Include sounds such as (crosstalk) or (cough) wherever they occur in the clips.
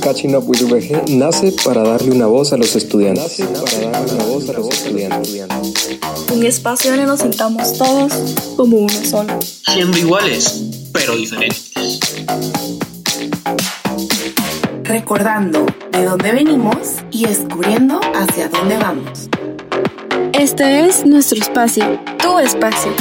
Catching Up with VG nace para darle una voz a los estudiantes. para darle una voz a los estudiantes. Un espacio donde nos sintamos todos como uno solo. Siendo iguales, pero diferentes. Recordando de dónde venimos y descubriendo hacia dónde vamos. Este es nuestro espacio, tu espacio.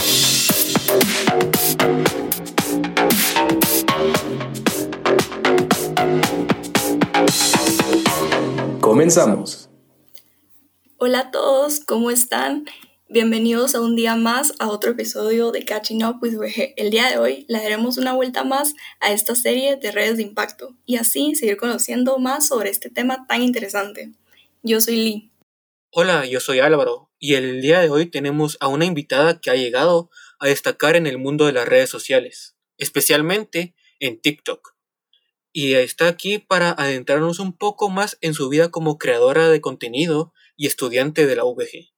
Comenzamos. Hola a todos, ¿cómo están? Bienvenidos a un día más a otro episodio de Catching Up with VG. El día de hoy le daremos una vuelta más a esta serie de redes de impacto y así seguir conociendo más sobre este tema tan interesante. Yo soy Lee. Hola, yo soy Álvaro y el día de hoy tenemos a una invitada que ha llegado a destacar en el mundo de las redes sociales, especialmente en TikTok. Y está aquí para adentrarnos un poco más en su vida como creadora de contenido y estudiante de la VG.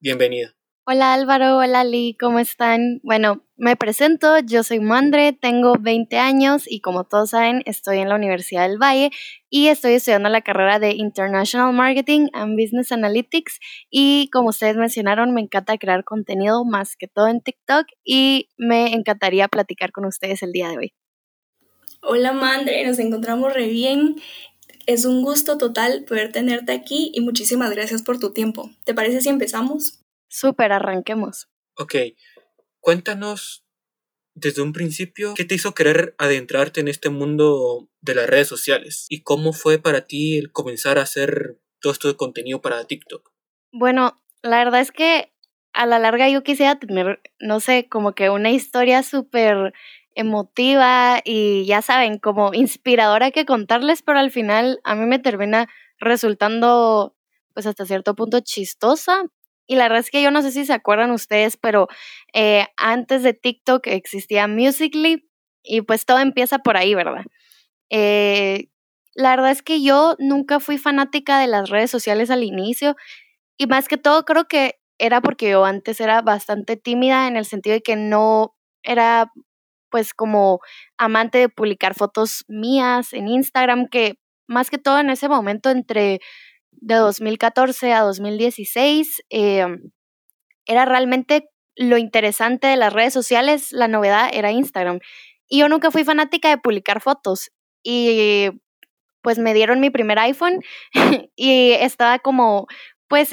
Bienvenida. Hola Álvaro, hola Lee, ¿cómo están? Bueno, me presento, yo soy Mandre, tengo 20 años y como todos saben estoy en la Universidad del Valle y estoy estudiando la carrera de International Marketing and Business Analytics y como ustedes mencionaron me encanta crear contenido más que todo en TikTok y me encantaría platicar con ustedes el día de hoy. Hola Mandre, nos encontramos re bien. Es un gusto total poder tenerte aquí y muchísimas gracias por tu tiempo. ¿Te parece si empezamos? Súper, arranquemos. Ok, cuéntanos desde un principio qué te hizo querer adentrarte en este mundo de las redes sociales y cómo fue para ti el comenzar a hacer todo esto de contenido para TikTok. Bueno, la verdad es que a la larga yo quisiera tener, no sé, como que una historia súper emotiva y ya saben, como inspiradora que contarles, pero al final a mí me termina resultando pues hasta cierto punto chistosa. Y la verdad es que yo no sé si se acuerdan ustedes, pero eh, antes de TikTok existía Musically y pues todo empieza por ahí, ¿verdad? Eh, la verdad es que yo nunca fui fanática de las redes sociales al inicio y más que todo creo que era porque yo antes era bastante tímida en el sentido de que no era pues como amante de publicar fotos mías en Instagram, que más que todo en ese momento entre de 2014 a 2016 em, era realmente lo interesante de las redes sociales, la novedad era Instagram. Y yo nunca fui fanática de publicar fotos. Y pues me dieron mi primer iPhone (laughs) y estaba como, pues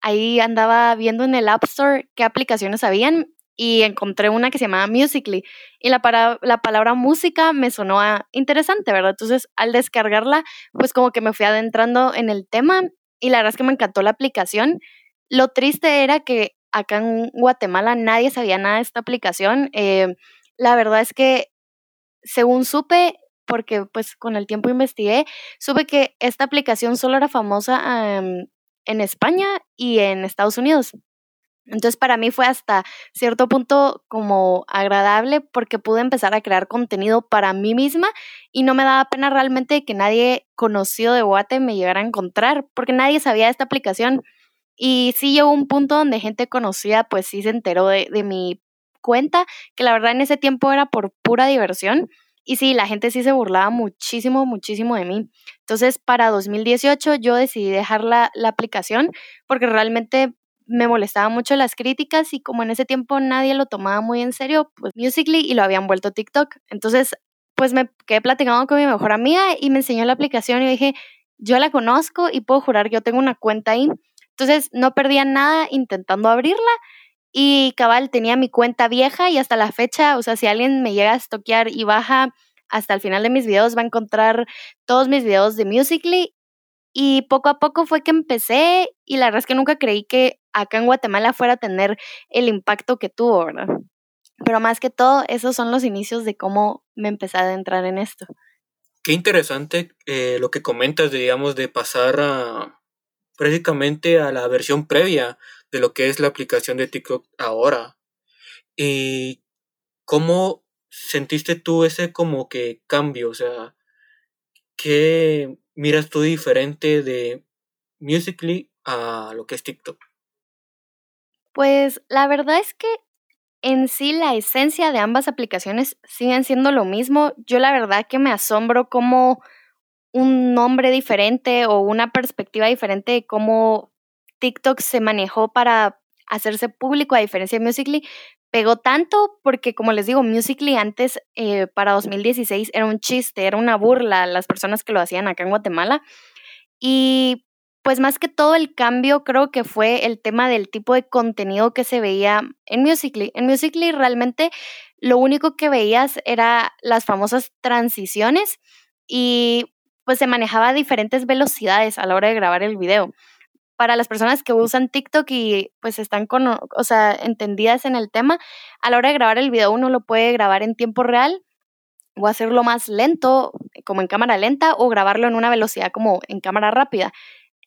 ahí andaba viendo en el App Store qué aplicaciones habían y encontré una que se llamaba Musically y la, la palabra música me sonó interesante, ¿verdad? Entonces al descargarla, pues como que me fui adentrando en el tema y la verdad es que me encantó la aplicación. Lo triste era que acá en Guatemala nadie sabía nada de esta aplicación. Eh, la verdad es que según supe, porque pues con el tiempo investigué, supe que esta aplicación solo era famosa en España y en Estados Unidos. Entonces para mí fue hasta cierto punto como agradable porque pude empezar a crear contenido para mí misma y no me daba pena realmente que nadie conocido de Guate me llegara a encontrar porque nadie sabía de esta aplicación. Y sí llegó un punto donde gente conocida pues sí se enteró de, de mi cuenta, que la verdad en ese tiempo era por pura diversión. Y sí, la gente sí se burlaba muchísimo, muchísimo de mí. Entonces, para 2018 yo decidí dejar la, la aplicación porque realmente me molestaban mucho las críticas y como en ese tiempo nadie lo tomaba muy en serio, pues Musically y lo habían vuelto TikTok. Entonces, pues me quedé platicando con mi mejor amiga y me enseñó la aplicación y dije, yo la conozco y puedo jurar que yo tengo una cuenta ahí. Entonces, no perdía nada intentando abrirla y cabal tenía mi cuenta vieja y hasta la fecha, o sea, si alguien me llega a estoquear y baja hasta el final de mis videos va a encontrar todos mis videos de Musically y poco a poco fue que empecé y la verdad es que nunca creí que acá en Guatemala fuera a tener el impacto que tuvo, ¿verdad? Pero más que todo, esos son los inicios de cómo me empecé a adentrar en esto. Qué interesante eh, lo que comentas, digamos, de pasar prácticamente a la versión previa de lo que es la aplicación de TikTok ahora. ¿Y cómo sentiste tú ese como que cambio? O sea, ¿qué miras tú diferente de Musically a lo que es TikTok? Pues la verdad es que en sí la esencia de ambas aplicaciones siguen siendo lo mismo. Yo la verdad que me asombro cómo un nombre diferente o una perspectiva diferente de cómo TikTok se manejó para hacerse público a diferencia de Musically pegó tanto porque como les digo Musically antes eh, para 2016 era un chiste era una burla las personas que lo hacían acá en Guatemala y pues más que todo el cambio creo que fue el tema del tipo de contenido que se veía en Musically. En Musically realmente lo único que veías era las famosas transiciones y pues se manejaba a diferentes velocidades a la hora de grabar el video. Para las personas que usan TikTok y pues están con, o sea, entendidas en el tema, a la hora de grabar el video uno lo puede grabar en tiempo real o hacerlo más lento, como en cámara lenta, o grabarlo en una velocidad como en cámara rápida.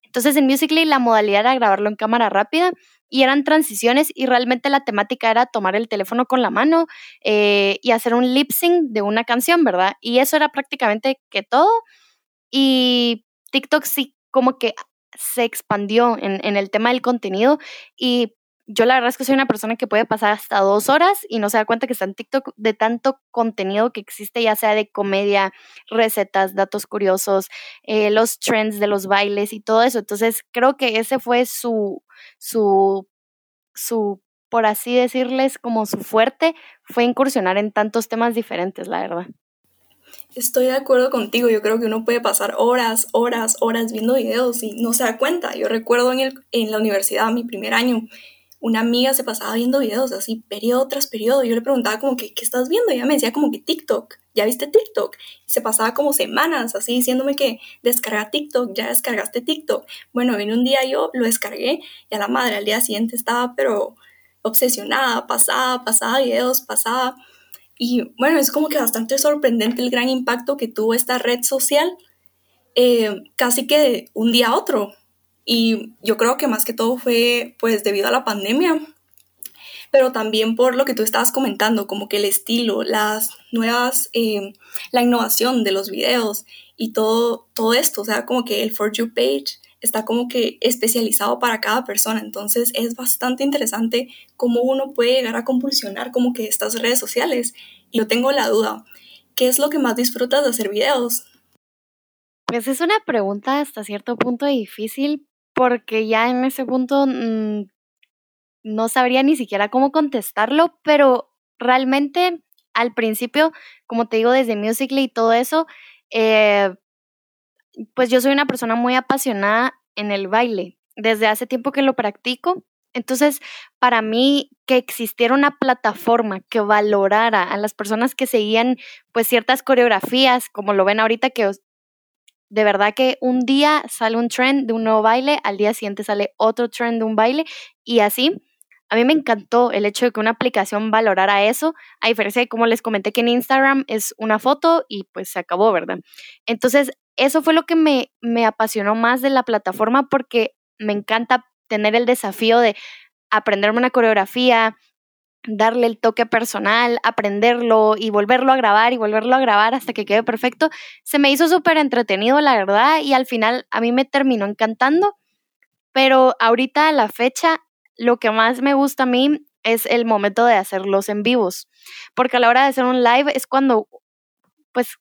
Entonces en Musically la modalidad era grabarlo en cámara rápida y eran transiciones y realmente la temática era tomar el teléfono con la mano eh, y hacer un lip sync de una canción, ¿verdad? Y eso era prácticamente que todo. Y TikTok sí como que se expandió en, en el tema del contenido y yo la verdad es que soy una persona que puede pasar hasta dos horas y no se da cuenta que está en TikTok de tanto contenido que existe, ya sea de comedia, recetas, datos curiosos, eh, los trends de los bailes y todo eso. Entonces creo que ese fue su, su, su, por así decirles, como su fuerte, fue incursionar en tantos temas diferentes, la verdad. Estoy de acuerdo contigo, yo creo que uno puede pasar horas, horas, horas viendo videos y no se da cuenta. Yo recuerdo en, el, en la universidad, mi primer año, una amiga se pasaba viendo videos así, periodo tras periodo. Yo le preguntaba como que, ¿qué estás viendo? Y ella me decía como que TikTok, ¿ya viste TikTok? Se pasaba como semanas así diciéndome que descarga TikTok, ya descargaste TikTok. Bueno, vino un día yo, lo descargué y a la madre al día siguiente estaba pero obsesionada, pasaba, pasaba videos, pasaba. Y bueno, es como que bastante sorprendente el gran impacto que tuvo esta red social, eh, casi que un día a otro. Y yo creo que más que todo fue pues debido a la pandemia, pero también por lo que tú estabas comentando, como que el estilo, las nuevas, eh, la innovación de los videos y todo, todo esto, o sea, como que el For You page está como que especializado para cada persona, entonces es bastante interesante cómo uno puede llegar a compulsionar como que estas redes sociales. Y yo tengo la duda, ¿qué es lo que más disfrutas de hacer videos? Pues es una pregunta hasta cierto punto difícil porque ya en ese punto mm, no sabría ni siquiera cómo contestarlo, pero realmente al principio, como te digo, desde Musical.ly y todo eso, eh, pues yo soy una persona muy apasionada en el baile. Desde hace tiempo que lo practico. Entonces, para mí, que existiera una plataforma que valorara a las personas que seguían pues ciertas coreografías, como lo ven ahorita, que de verdad que un día sale un trend de un nuevo baile, al día siguiente sale otro trend de un baile y así. A mí me encantó el hecho de que una aplicación valorara eso, a diferencia de como les comenté que en Instagram es una foto y pues se acabó, ¿verdad? Entonces, eso fue lo que me, me apasionó más de la plataforma porque me encanta tener el desafío de aprenderme una coreografía, darle el toque personal, aprenderlo y volverlo a grabar y volverlo a grabar hasta que quede perfecto. Se me hizo súper entretenido, la verdad, y al final a mí me terminó encantando. Pero ahorita a la fecha, lo que más me gusta a mí es el momento de hacerlos en vivos, porque a la hora de hacer un live es cuando, pues,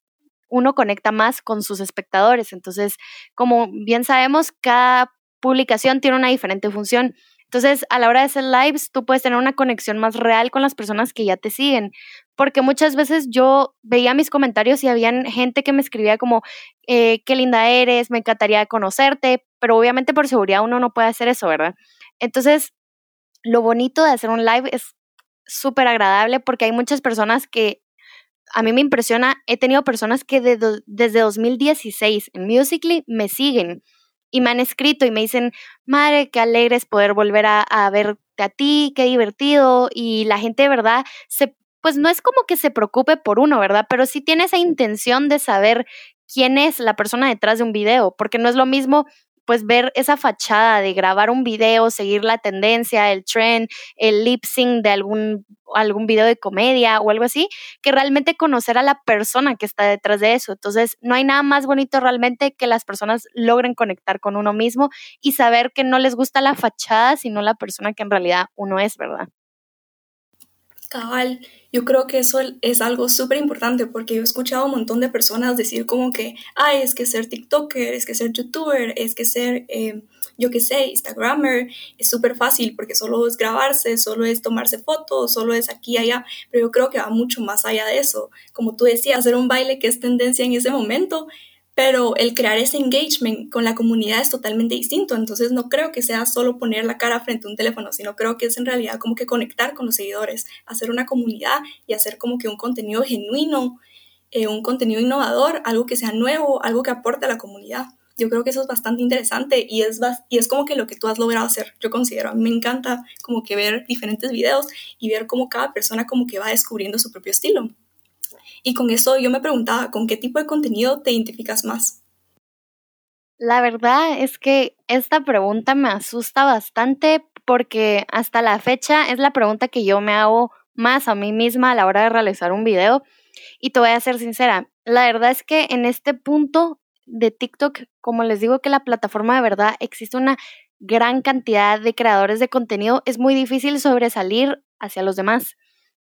uno conecta más con sus espectadores. Entonces, como bien sabemos, cada publicación tiene una diferente función. Entonces, a la hora de hacer lives, tú puedes tener una conexión más real con las personas que ya te siguen. Porque muchas veces yo veía mis comentarios y había gente que me escribía como, eh, qué linda eres, me encantaría conocerte, pero obviamente por seguridad uno no puede hacer eso, ¿verdad? Entonces, lo bonito de hacer un live es súper agradable porque hay muchas personas que a mí me impresiona, he tenido personas que desde 2016 en Musically me siguen y me han escrito y me dicen, madre, qué alegre es poder volver a, a, verte a ti, qué divertido. Y la gente de verdad se, pues no es como que se preocupe por uno, ¿verdad? Pero sí tiene esa intención de saber quién es la persona detrás de un video, porque no es lo mismo pues ver esa fachada de grabar un video, seguir la tendencia, el trend, el lip sync de algún, algún video de comedia o algo así, que realmente conocer a la persona que está detrás de eso. Entonces, no hay nada más bonito realmente que las personas logren conectar con uno mismo y saber que no les gusta la fachada, sino la persona que en realidad uno es, ¿verdad? Cabal, yo creo que eso es algo súper importante porque yo he escuchado un montón de personas decir como que, ay, es que ser TikToker, es que ser YouTuber, es que ser, eh, yo qué sé, Instagrammer, es súper fácil porque solo es grabarse, solo es tomarse fotos, solo es aquí y allá, pero yo creo que va mucho más allá de eso. Como tú decías, hacer un baile que es tendencia en ese momento pero el crear ese engagement con la comunidad es totalmente distinto, entonces no creo que sea solo poner la cara frente a un teléfono, sino creo que es en realidad como que conectar con los seguidores, hacer una comunidad y hacer como que un contenido genuino, eh, un contenido innovador, algo que sea nuevo, algo que aporte a la comunidad. Yo creo que eso es bastante interesante y es, y es como que lo que tú has logrado hacer, yo considero. Me encanta como que ver diferentes videos y ver cómo cada persona como que va descubriendo su propio estilo. Y con eso yo me preguntaba, ¿con qué tipo de contenido te identificas más? La verdad es que esta pregunta me asusta bastante porque hasta la fecha es la pregunta que yo me hago más a mí misma a la hora de realizar un video. Y te voy a ser sincera, la verdad es que en este punto de TikTok, como les digo que la plataforma de verdad existe una gran cantidad de creadores de contenido, es muy difícil sobresalir hacia los demás.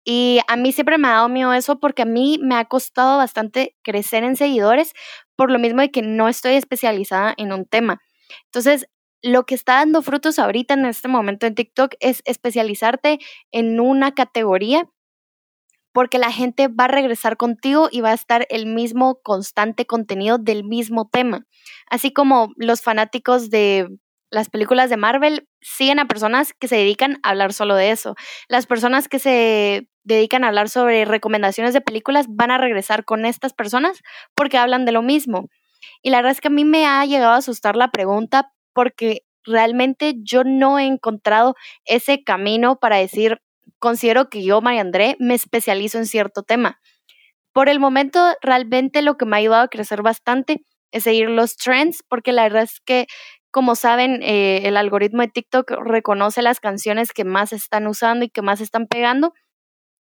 Y a mí siempre me ha dado miedo eso porque a mí me ha costado bastante crecer en seguidores por lo mismo de que no estoy especializada en un tema. Entonces, lo que está dando frutos ahorita en este momento en TikTok es especializarte en una categoría porque la gente va a regresar contigo y va a estar el mismo constante contenido del mismo tema. Así como los fanáticos de las películas de Marvel siguen a personas que se dedican a hablar solo de eso. Las personas que se dedican a hablar sobre recomendaciones de películas van a regresar con estas personas porque hablan de lo mismo. Y la verdad es que a mí me ha llegado a asustar la pregunta porque realmente yo no he encontrado ese camino para decir, considero que yo, María André, me especializo en cierto tema. Por el momento, realmente lo que me ha ayudado a crecer bastante es seguir los trends, porque la verdad es que como saben, eh, el algoritmo de TikTok reconoce las canciones que más están usando y que más están pegando.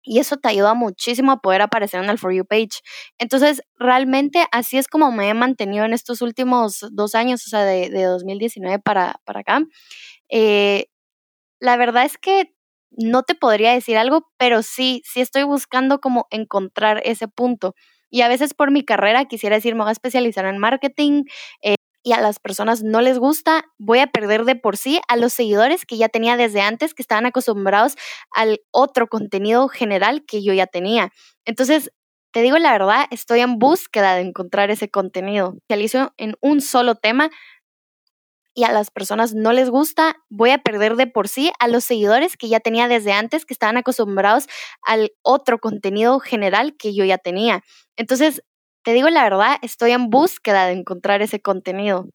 Y eso te ayuda muchísimo a poder aparecer en el For You page. Entonces, realmente así es como me he mantenido en estos últimos dos años, o sea, de, 2019 para, para acá. Eh, la verdad es que no te podría decir algo, pero sí, sí estoy buscando como encontrar ese punto. Y a veces por mi carrera quisiera decir, me voy a especializar en marketing, eh, y a las personas no les gusta, voy a perder de por sí a los seguidores que ya tenía desde antes, que estaban acostumbrados al otro contenido general que yo ya tenía. Entonces, te digo la verdad, estoy en búsqueda de encontrar ese contenido. Realizo en un solo tema y a las personas no les gusta, voy a perder de por sí a los seguidores que ya tenía desde antes, que estaban acostumbrados al otro contenido general que yo ya tenía. Entonces, te digo la verdad, estoy en búsqueda de encontrar ese contenido.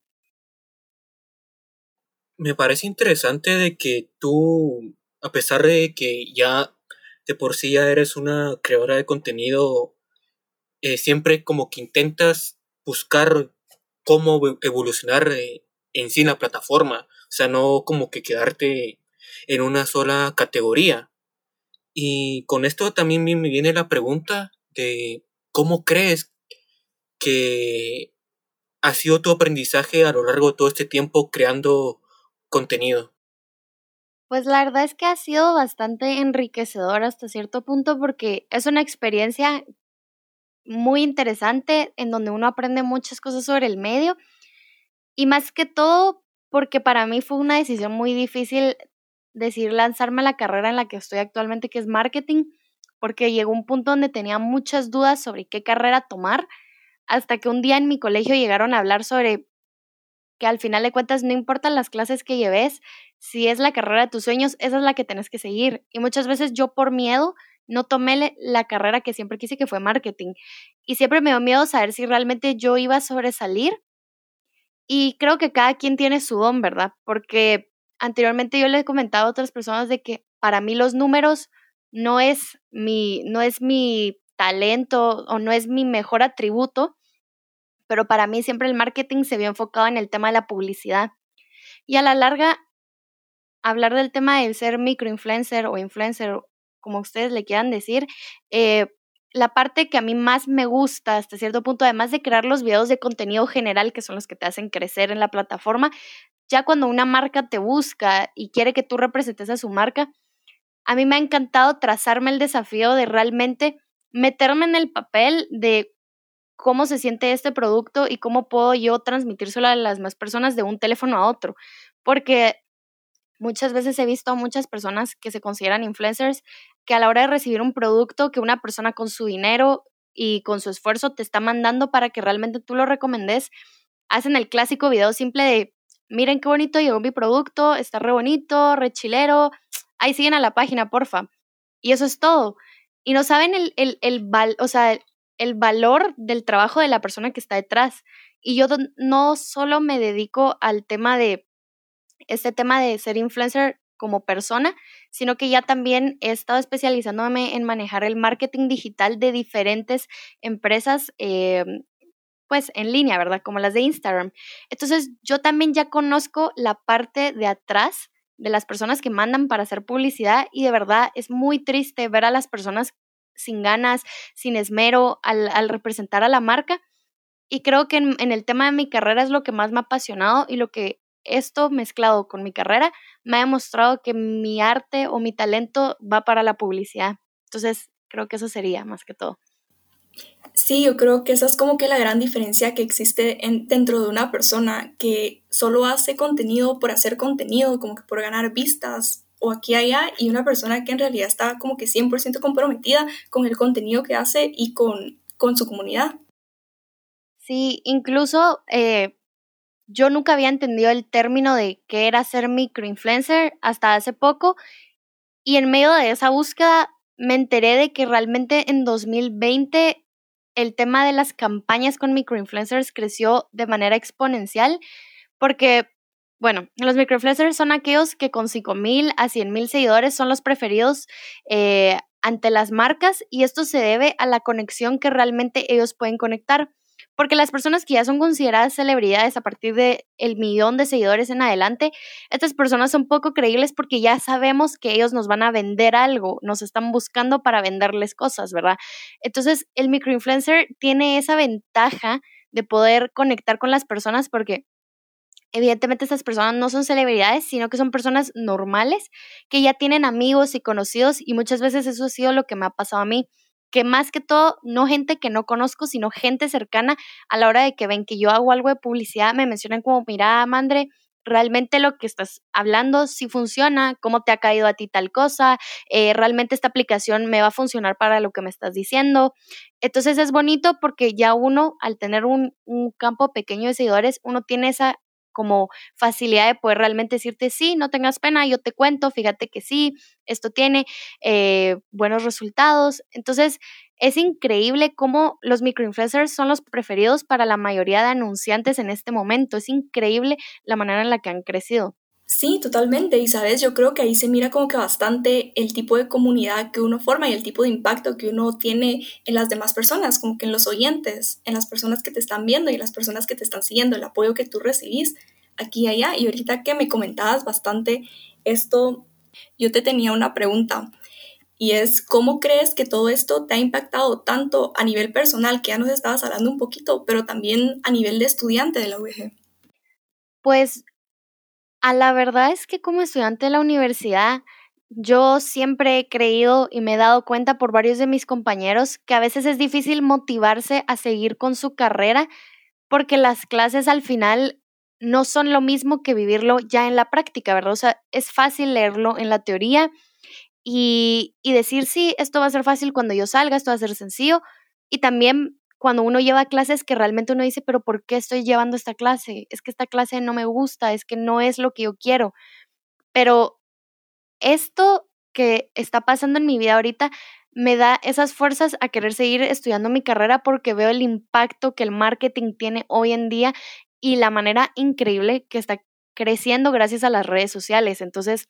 Me parece interesante de que tú, a pesar de que ya de por sí ya eres una creadora de contenido, eh, siempre como que intentas buscar cómo evolucionar eh, en sí la plataforma, o sea, no como que quedarte en una sola categoría. Y con esto también me viene la pregunta de cómo crees que ha sido tu aprendizaje a lo largo de todo este tiempo creando contenido? Pues la verdad es que ha sido bastante enriquecedor hasta cierto punto porque es una experiencia muy interesante en donde uno aprende muchas cosas sobre el medio y más que todo porque para mí fue una decisión muy difícil decir lanzarme a la carrera en la que estoy actualmente que es marketing porque llegó un punto donde tenía muchas dudas sobre qué carrera tomar hasta que un día en mi colegio llegaron a hablar sobre que al final de cuentas no importan las clases que lleves, si es la carrera de tus sueños, esa es la que tenés que seguir. Y muchas veces yo por miedo no tomé la carrera que siempre quise, que fue marketing. Y siempre me dio miedo saber si realmente yo iba a sobresalir. Y creo que cada quien tiene su don, ¿verdad? Porque anteriormente yo le he comentado a otras personas de que para mí los números no es mi, no es mi talento o no es mi mejor atributo, pero para mí siempre el marketing se vio enfocado en el tema de la publicidad. Y a la larga, hablar del tema de ser microinfluencer o influencer, como ustedes le quieran decir, eh, la parte que a mí más me gusta hasta cierto punto, además de crear los videos de contenido general, que son los que te hacen crecer en la plataforma, ya cuando una marca te busca y quiere que tú representes a su marca, a mí me ha encantado trazarme el desafío de realmente meterme en el papel de cómo se siente este producto y cómo puedo yo transmitírselo a las más personas de un teléfono a otro. Porque muchas veces he visto a muchas personas que se consideran influencers que a la hora de recibir un producto que una persona con su dinero y con su esfuerzo te está mandando para que realmente tú lo recomendes, hacen el clásico video simple de, miren qué bonito llegó mi producto, está re bonito, re chilero, ahí siguen a la página, porfa. Y eso es todo. Y no saben el, el, el, o sea, el valor del trabajo de la persona que está detrás. Y yo no solo me dedico al tema de, este tema de ser influencer como persona, sino que ya también he estado especializándome en manejar el marketing digital de diferentes empresas, eh, pues en línea, ¿verdad? Como las de Instagram. Entonces, yo también ya conozco la parte de atrás de las personas que mandan para hacer publicidad y de verdad es muy triste ver a las personas sin ganas, sin esmero al, representar a la marca. Y creo que en, el tema de mi carrera es lo que más me ha apasionado y lo que esto mezclado con mi carrera me ha demostrado que mi arte o mi talento va para la publicidad. Entonces, creo que eso sería más que todo. Sí, yo creo que esa es como que la gran diferencia que existe en, dentro de una persona que solo hace contenido por hacer contenido, como que por ganar vistas o aquí allá, y una persona que en realidad está como que 100% comprometida con el contenido que hace y con, con su comunidad. Sí, incluso eh, yo nunca había entendido el término de qué era ser microinfluencer hasta hace poco y en medio de esa búsqueda me enteré de que realmente en 2020 el tema de las campañas con microinfluencers creció de manera exponencial porque, bueno, los microinfluencers son aquellos que con 5.000 a 100.000 seguidores son los preferidos eh, ante las marcas y esto se debe a la conexión que realmente ellos pueden conectar porque las personas que ya son consideradas celebridades a partir de el millón de seguidores en adelante, estas personas son poco creíbles porque ya sabemos que ellos nos van a vender algo, nos están buscando para venderles cosas, ¿verdad? Entonces, el microinfluencer tiene esa ventaja de poder conectar con las personas porque evidentemente estas personas no son celebridades, sino que son personas normales que ya tienen amigos y conocidos y muchas veces eso ha sido lo que me ha pasado a mí que más que todo, no gente que no conozco, sino gente cercana a la hora de que ven que yo hago algo de publicidad, me mencionan como, mira, Mandre, realmente lo que estás hablando sí funciona, cómo te ha caído a ti tal cosa, eh, realmente esta aplicación me va a funcionar para lo que me estás diciendo. Entonces es bonito porque ya uno, al tener un, un campo pequeño de seguidores, uno tiene esa como facilidad de poder realmente decirte, sí, no tengas pena, yo te cuento, fíjate que sí, esto tiene eh, buenos resultados. Entonces, es increíble cómo los microinfluencers son los preferidos para la mayoría de anunciantes en este momento. Es increíble la manera en la que han crecido. Sí, totalmente. Y sabes, yo creo que ahí se mira como que bastante el tipo de comunidad que uno forma y el tipo de impacto que uno tiene en las demás personas, como que en los oyentes, en las personas que te están viendo y las personas que te están siguiendo, el apoyo que tú recibís aquí y allá. Y ahorita que me comentabas bastante esto, yo te tenía una pregunta. Y es, ¿cómo crees que todo esto te ha impactado tanto a nivel personal, que ya nos estabas hablando un poquito, pero también a nivel de estudiante de la UG? Pues a la verdad es que como estudiante de la universidad, yo siempre he creído y me he dado cuenta por varios de mis compañeros que a veces es difícil motivarse a seguir con su carrera porque las clases al final no son lo mismo que vivirlo ya en la práctica, ¿verdad? O sea, es fácil leerlo en la teoría y, y decir, sí, esto va a ser fácil cuando yo salga, esto va a ser sencillo. Y también cuando uno lleva clases que realmente uno dice, pero ¿por qué estoy llevando esta clase? Es que esta clase no me gusta, es que no es lo que yo quiero. Pero esto que está pasando en mi vida ahorita me da esas fuerzas a querer seguir estudiando mi carrera porque veo el impacto que el marketing tiene hoy en día y la manera increíble que está creciendo gracias a las redes sociales. Entonces,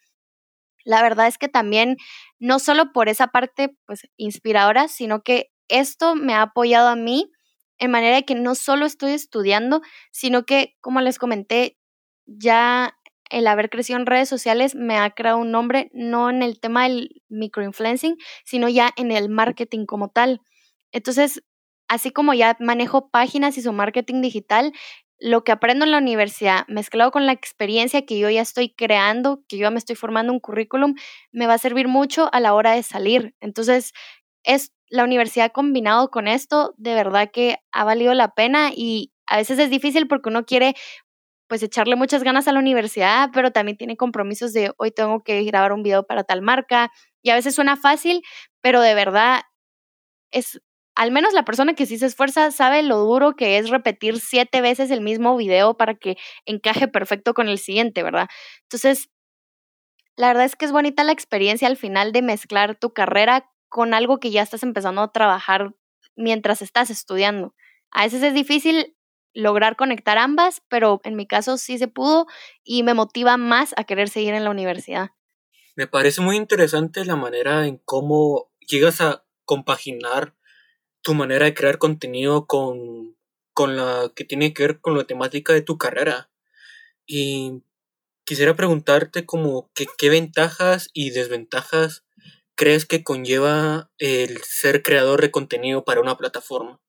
la verdad es que también, no solo por esa parte, pues, inspiradora, sino que esto me ha apoyado a mí en manera de que no solo estoy estudiando, sino que, como les comenté, ya el haber crecido en redes sociales me ha creado un nombre, no en el tema del microinfluencing, sino ya en el marketing como tal. Entonces, así como ya manejo páginas y su marketing digital, lo que aprendo en la universidad, mezclado con la experiencia que yo ya estoy creando, que yo ya me estoy formando un currículum, me va a servir mucho a la hora de salir. Entonces, es la universidad combinado con esto, de verdad que ha valido la pena y a veces es difícil porque uno quiere pues echarle muchas ganas a la universidad, pero también tiene compromisos de hoy tengo que grabar un video para tal marca y a veces suena fácil, pero de verdad es al menos la persona que sí se esfuerza sabe lo duro que es repetir siete veces el mismo video para que encaje perfecto con el siguiente, ¿verdad? Entonces, la verdad es que es bonita la experiencia al final de mezclar tu carrera con algo que ya estás empezando a trabajar mientras estás estudiando. A veces es difícil lograr conectar ambas, pero en mi caso sí se pudo y me motiva más a querer seguir en la universidad. Me parece muy interesante la manera en cómo llegas a compaginar tu manera de crear contenido con, con la que tiene que ver con la temática de tu carrera. Y quisiera preguntarte como que, qué ventajas y desventajas crees que conlleva el ser creador de contenido para una plataforma.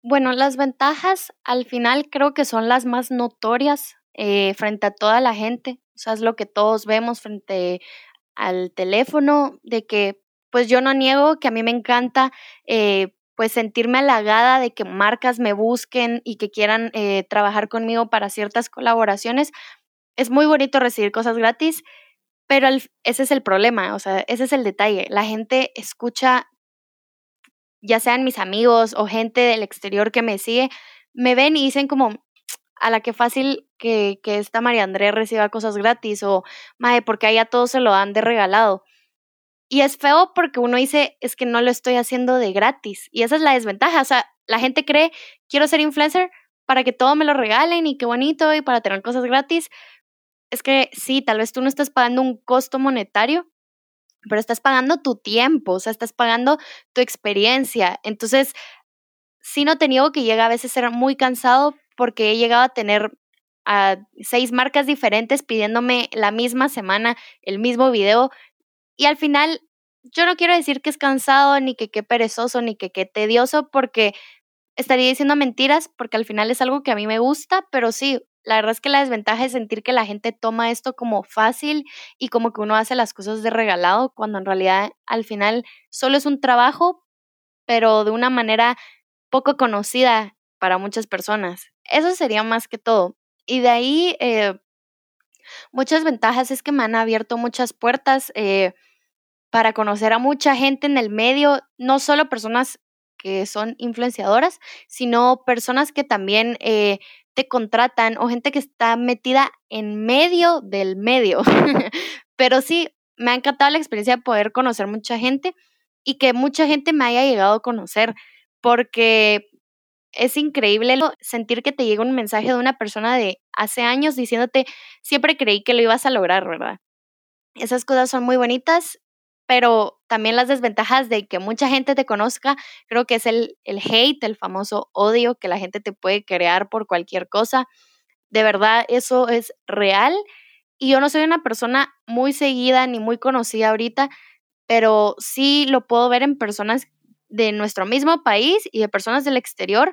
Bueno, las ventajas al final creo que son las más notorias eh, frente a toda la gente. O sea, es lo que todos vemos frente al teléfono, de que pues yo no niego que a mí me encanta eh, pues sentirme halagada de que marcas me busquen y que quieran eh, trabajar conmigo para ciertas colaboraciones. Es muy bonito recibir cosas gratis, pero ese es el problema, o sea, ese es el detalle. La gente escucha, ya sean mis amigos o gente del exterior que me sigue, me ven y dicen como, a la que fácil que, que esta María Andrea reciba cosas gratis o, madre, porque allá todos se lo dan de regalado. Y es feo porque uno dice, es que no lo estoy haciendo de gratis. Y esa es la desventaja. O sea, la gente cree, quiero ser influencer para que todo me lo regalen y qué bonito y para tener cosas gratis. Es que sí, tal vez tú no estás pagando un costo monetario, pero estás pagando tu tiempo, o sea, estás pagando tu experiencia. Entonces, sí no te niego que llega a veces a ser muy cansado porque he llegado a tener a seis marcas diferentes pidiéndome la misma semana el mismo video y al final, yo no quiero decir que es cansado, ni que qué perezoso, ni que qué tedioso, porque estaría diciendo mentiras, porque al final es algo que a mí me gusta, pero sí, la verdad es que la desventaja es sentir que la gente toma esto como fácil y como que uno hace las cosas de regalado, cuando en realidad al final solo es un trabajo, pero de una manera poco conocida para muchas personas. Eso sería más que todo. Y de ahí, eh, Muchas ventajas es que me han abierto muchas puertas eh, para conocer a mucha gente en el medio, no solo personas que son influenciadoras, sino personas que también eh, te contratan o gente que está metida en medio del medio. (laughs) Pero sí, me ha encantado la experiencia de poder conocer mucha gente y que mucha gente me haya llegado a conocer, porque es increíble sentir que te llega un mensaje de una persona de hace años diciéndote, siempre creí que lo ibas a lograr, ¿verdad? Esas cosas son muy bonitas, pero también las desventajas de que mucha gente te conozca, creo que es el, el hate, el famoso odio que la gente te puede crear por cualquier cosa. De verdad, eso es real. Y yo no soy una persona muy seguida ni muy conocida ahorita, pero sí lo puedo ver en personas de nuestro mismo país y de personas del exterior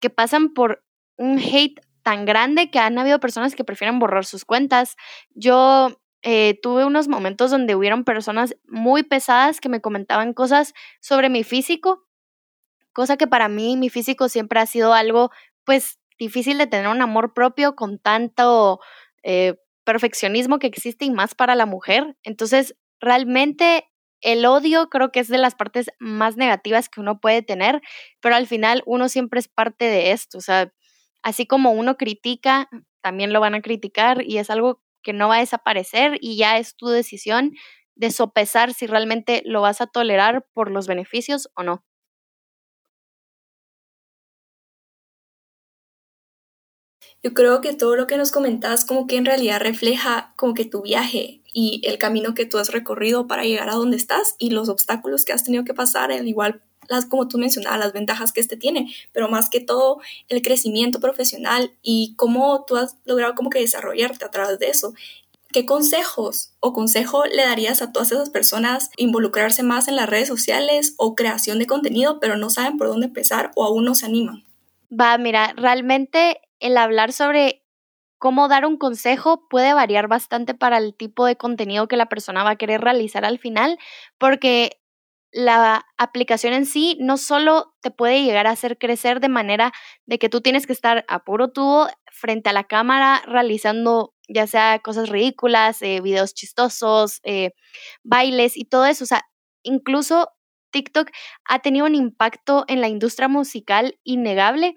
que pasan por un hate tan grande que han habido personas que prefieren borrar sus cuentas. Yo eh, tuve unos momentos donde hubieron personas muy pesadas que me comentaban cosas sobre mi físico, cosa que para mí mi físico siempre ha sido algo pues difícil de tener un amor propio con tanto eh, perfeccionismo que existe y más para la mujer. Entonces, realmente el odio creo que es de las partes más negativas que uno puede tener, pero al final uno siempre es parte de esto, o sea, así como uno critica, también lo van a criticar y es algo que no va a desaparecer y ya es tu decisión de sopesar si realmente lo vas a tolerar por los beneficios o no. Yo creo que todo lo que nos comentas como que en realidad refleja como que tu viaje y el camino que tú has recorrido para llegar a donde estás y los obstáculos que has tenido que pasar, al igual las como tú mencionabas, las ventajas que este tiene, pero más que todo el crecimiento profesional y cómo tú has logrado como que desarrollarte a través de eso. ¿Qué consejos o consejo le darías a todas esas personas involucrarse más en las redes sociales o creación de contenido, pero no saben por dónde empezar o aún no se animan? Va, mira, realmente el hablar sobre cómo dar un consejo puede variar bastante para el tipo de contenido que la persona va a querer realizar al final, porque la aplicación en sí no solo te puede llegar a hacer crecer de manera de que tú tienes que estar a puro tubo frente a la cámara realizando ya sea cosas ridículas, eh, videos chistosos, eh, bailes y todo eso. O sea, incluso TikTok ha tenido un impacto en la industria musical innegable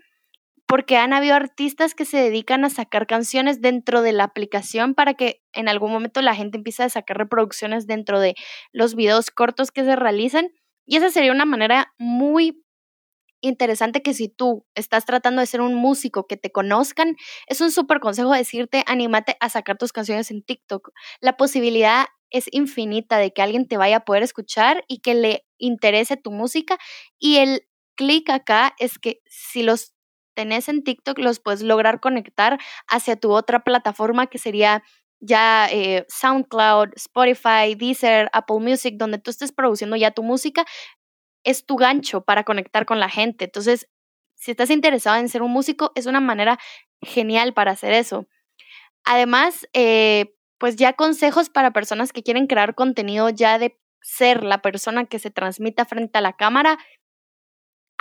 porque han habido artistas que se dedican a sacar canciones dentro de la aplicación para que en algún momento la gente empiece a sacar reproducciones dentro de los videos cortos que se realizan. Y esa sería una manera muy interesante que si tú estás tratando de ser un músico que te conozcan, es un súper consejo decirte, anímate a sacar tus canciones en TikTok. La posibilidad es infinita de que alguien te vaya a poder escuchar y que le interese tu música. Y el clic acá es que si los tenés en TikTok, los puedes lograr conectar hacia tu otra plataforma que sería ya eh, SoundCloud, Spotify, Deezer, Apple Music, donde tú estés produciendo ya tu música, es tu gancho para conectar con la gente. Entonces, si estás interesado en ser un músico, es una manera genial para hacer eso. Además, eh, pues ya consejos para personas que quieren crear contenido ya de ser la persona que se transmita frente a la cámara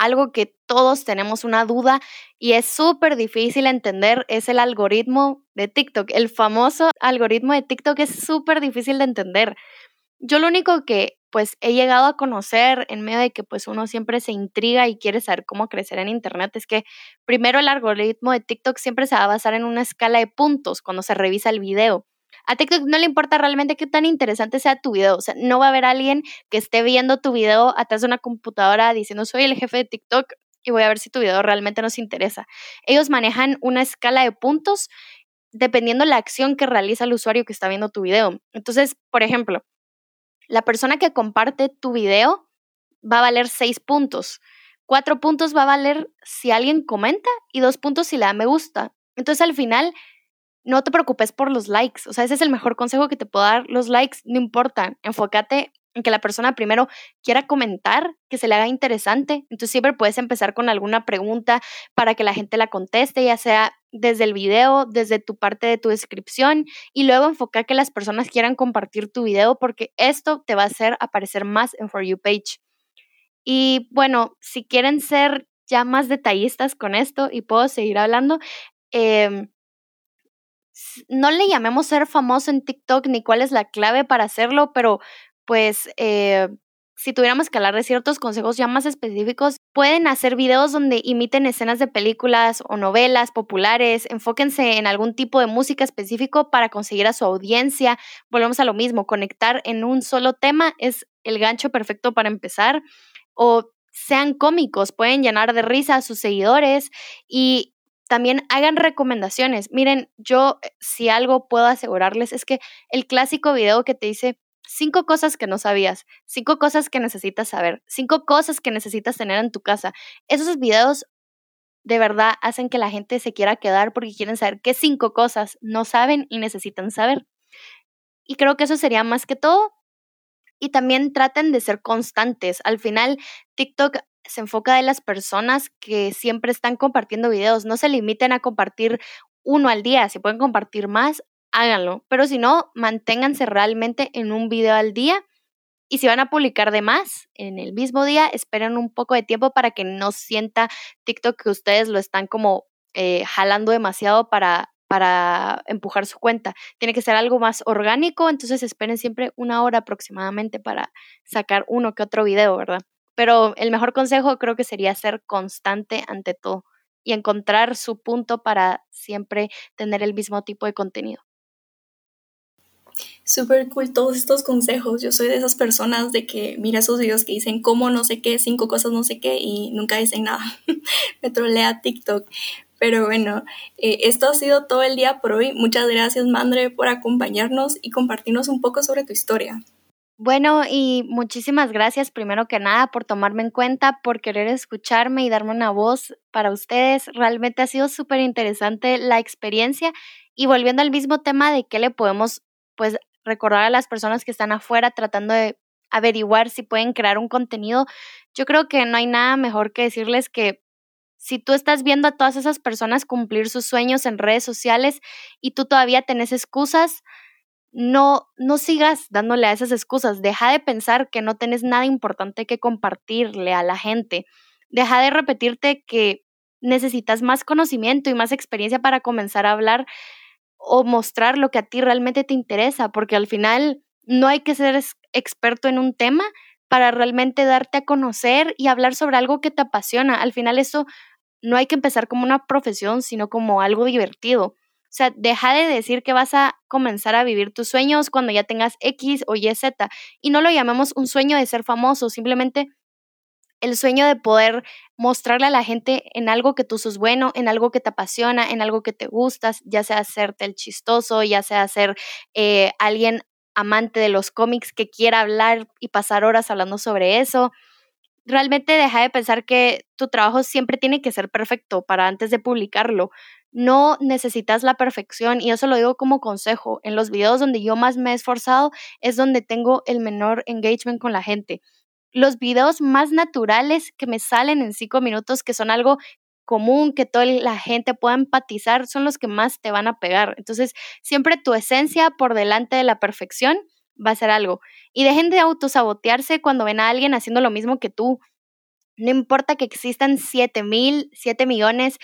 algo que todos tenemos una duda y es súper difícil entender es el algoritmo de TikTok. El famoso algoritmo de TikTok es súper difícil de entender. Yo lo único que pues he llegado a conocer en medio de que pues uno siempre se intriga y quiere saber cómo crecer en internet es que primero el algoritmo de TikTok siempre se va a basar en una escala de puntos cuando se revisa el video. A TikTok no le importa realmente qué tan interesante sea tu video. O sea, no va a haber alguien que esté viendo tu video atrás de una computadora diciendo soy el jefe de TikTok y voy a ver si tu video realmente nos interesa. Ellos manejan una escala de puntos dependiendo la acción que realiza el usuario que está viendo tu video. Entonces, por ejemplo, la persona que comparte tu video va a valer seis puntos. Cuatro puntos va a valer si alguien comenta y dos puntos si le da me gusta. Entonces, al final, no te preocupes por los likes. O sea, ese es el mejor consejo que te puedo dar. Los likes no importan. Enfócate en que la persona primero quiera comentar, que se le haga interesante. Entonces siempre puedes empezar con alguna pregunta para que la gente la conteste, ya sea desde el video, desde tu parte de tu descripción y luego enfocar que las personas quieran compartir tu video porque esto te va a hacer aparecer más en For You page. Y bueno, si quieren ser ya más detallistas con esto y puedo seguir hablando, eh, no le llamemos ser famoso en TikTok ni cuál es la clave para hacerlo, pero pues eh, si tuviéramos que hablar de ciertos consejos ya más específicos, pueden hacer videos donde imiten escenas de películas o novelas populares, enfóquense en algún tipo de música específico para conseguir a su audiencia. Volvemos a lo mismo, conectar en un solo tema es el gancho perfecto para empezar. O sean cómicos, pueden llenar de risa a sus seguidores y también hagan recomendaciones. Miren, yo eh, si algo puedo asegurarles es que el clásico video que te dice cinco cosas que no sabías, cinco cosas que necesitas saber, cinco cosas que necesitas tener en tu casa, esos videos de verdad hacen que la gente se quiera quedar porque quieren saber qué cinco cosas no saben y necesitan saber. Y creo que eso sería más que todo. Y también traten de ser constantes. Al final, TikTok se enfoca de las personas que siempre están compartiendo videos. No se limiten a compartir uno al día. Si pueden compartir más, háganlo. Pero si no, manténganse realmente en un video al día. Y si van a publicar de más en el mismo día, esperen un poco de tiempo para que no sienta TikTok que ustedes lo están como eh, jalando demasiado para, para empujar su cuenta. Tiene que ser algo más orgánico, entonces esperen siempre una hora aproximadamente para sacar uno que otro video, ¿verdad? Pero el mejor consejo creo que sería ser constante ante todo y encontrar su punto para siempre tener el mismo tipo de contenido. Súper cool todos estos consejos. Yo soy de esas personas de que mira esos videos que dicen cómo no sé qué, cinco cosas no sé qué y nunca dicen nada. (laughs) Me trolea TikTok. Pero bueno, eh, esto ha sido todo el día por hoy. Muchas gracias, Mandre, por acompañarnos y compartirnos un poco sobre tu historia. Bueno, y muchísimas gracias primero que nada por tomarme en cuenta, por querer escucharme y darme una voz para ustedes. Realmente ha sido súper interesante la experiencia y volviendo al mismo tema de qué le podemos pues recordar a las personas que están afuera tratando de averiguar si pueden crear un contenido, yo creo que no hay nada mejor que decirles que Si tú estás viendo a todas esas personas cumplir sus sueños en redes sociales y tú todavía tenés excusas, no, no sigas dándole a esas excusas. Deja de pensar que no tenés nada importante que compartirle a la gente. Deja de repetirte que necesitas más conocimiento y más experiencia para comenzar a hablar o mostrar lo que a ti realmente te interesa, porque al final no hay que ser experto en un tema para realmente darte a conocer y hablar sobre algo que te apasiona. Al final eso no hay que empezar como una profesión, sino como algo divertido. O sea, deja de decir que vas a comenzar a vivir tus sueños cuando ya tengas X o Y, Z. Y no lo llamemos un sueño de ser famoso, simplemente el sueño de poder mostrarle a la gente en algo que tú sos bueno, en algo que te apasiona, en algo que te gustas, ya sea hacerte el chistoso, ya sea ser eh, alguien amante de los cómics que quiera hablar y pasar horas hablando sobre eso. Realmente deja de pensar que tu trabajo siempre tiene que ser perfecto para antes de publicarlo no necesitas la perfección y eso lo digo como consejo. En los videos donde yo más me he esforzado es donde tengo el menor engagement con la gente. Los videos más naturales que me salen en cinco minutos, que son algo común, que toda la gente pueda empatizar, son los que más te van a pegar. Entonces, siempre tu esencia por delante de la perfección va a ser algo. Y dejen de autosabotearse cuando ven a alguien haciendo lo mismo que tú. No importa que existan 7 mil, 7 millones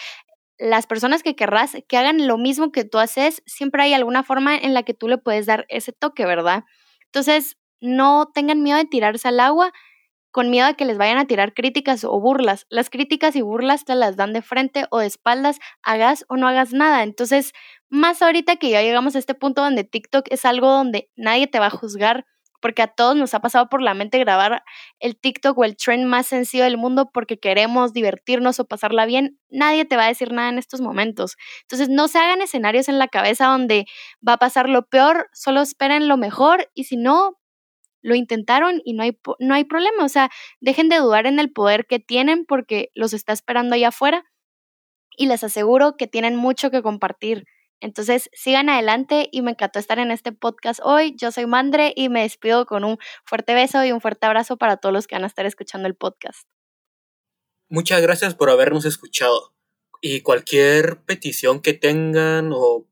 las personas que querrás que hagan lo mismo que tú haces, siempre hay alguna forma en la que tú le puedes dar ese toque, ¿verdad? Entonces, no tengan miedo de tirarse al agua con miedo a que les vayan a tirar críticas o burlas. Las críticas y burlas te las dan de frente o de espaldas, hagas o no hagas nada. Entonces, más ahorita que ya llegamos a este punto donde TikTok es algo donde nadie te va a juzgar, porque a todos nos ha pasado por la mente grabar el TikTok o el trend más sencillo del mundo porque queremos divertirnos o pasarla bien, nadie te va a decir nada en estos momentos. Entonces, no se hagan escenarios en la cabeza donde va a pasar lo peor, solo esperen lo mejor y si no, lo intentaron y no hay, no hay problema. O sea, dejen de dudar en el poder que tienen porque los está esperando allá afuera y les aseguro que tienen mucho que compartir. Entonces, sigan adelante y me encantó estar en este podcast hoy. Yo soy Mandre y me despido con un fuerte beso y un fuerte abrazo para todos los que van a estar escuchando el podcast. Muchas gracias por habernos escuchado. Y cualquier petición que tengan o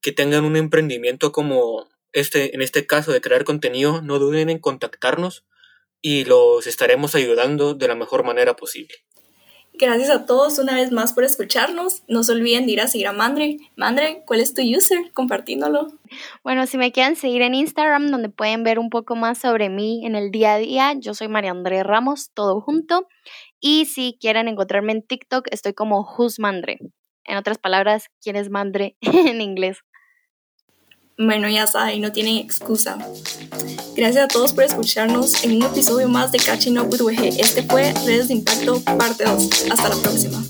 que tengan un emprendimiento como este, en este caso de crear contenido, no duden en contactarnos y los estaremos ayudando de la mejor manera posible. Gracias a todos una vez más por escucharnos. No se olviden de ir a seguir a Mandre. Mandre, ¿cuál es tu user? Compartiéndolo. Bueno, si me quieren seguir en Instagram, donde pueden ver un poco más sobre mí en el día a día, yo soy María André Ramos, todo junto. Y si quieren encontrarme en TikTok, estoy como Who's Mandre. En otras palabras, ¿quién es Mandre (laughs) en inglés? Bueno, ya saben, no tienen excusa. Gracias a todos por escucharnos en un episodio más de Catching Up with WG. Este fue Redes de Impacto, parte 2. Hasta la próxima.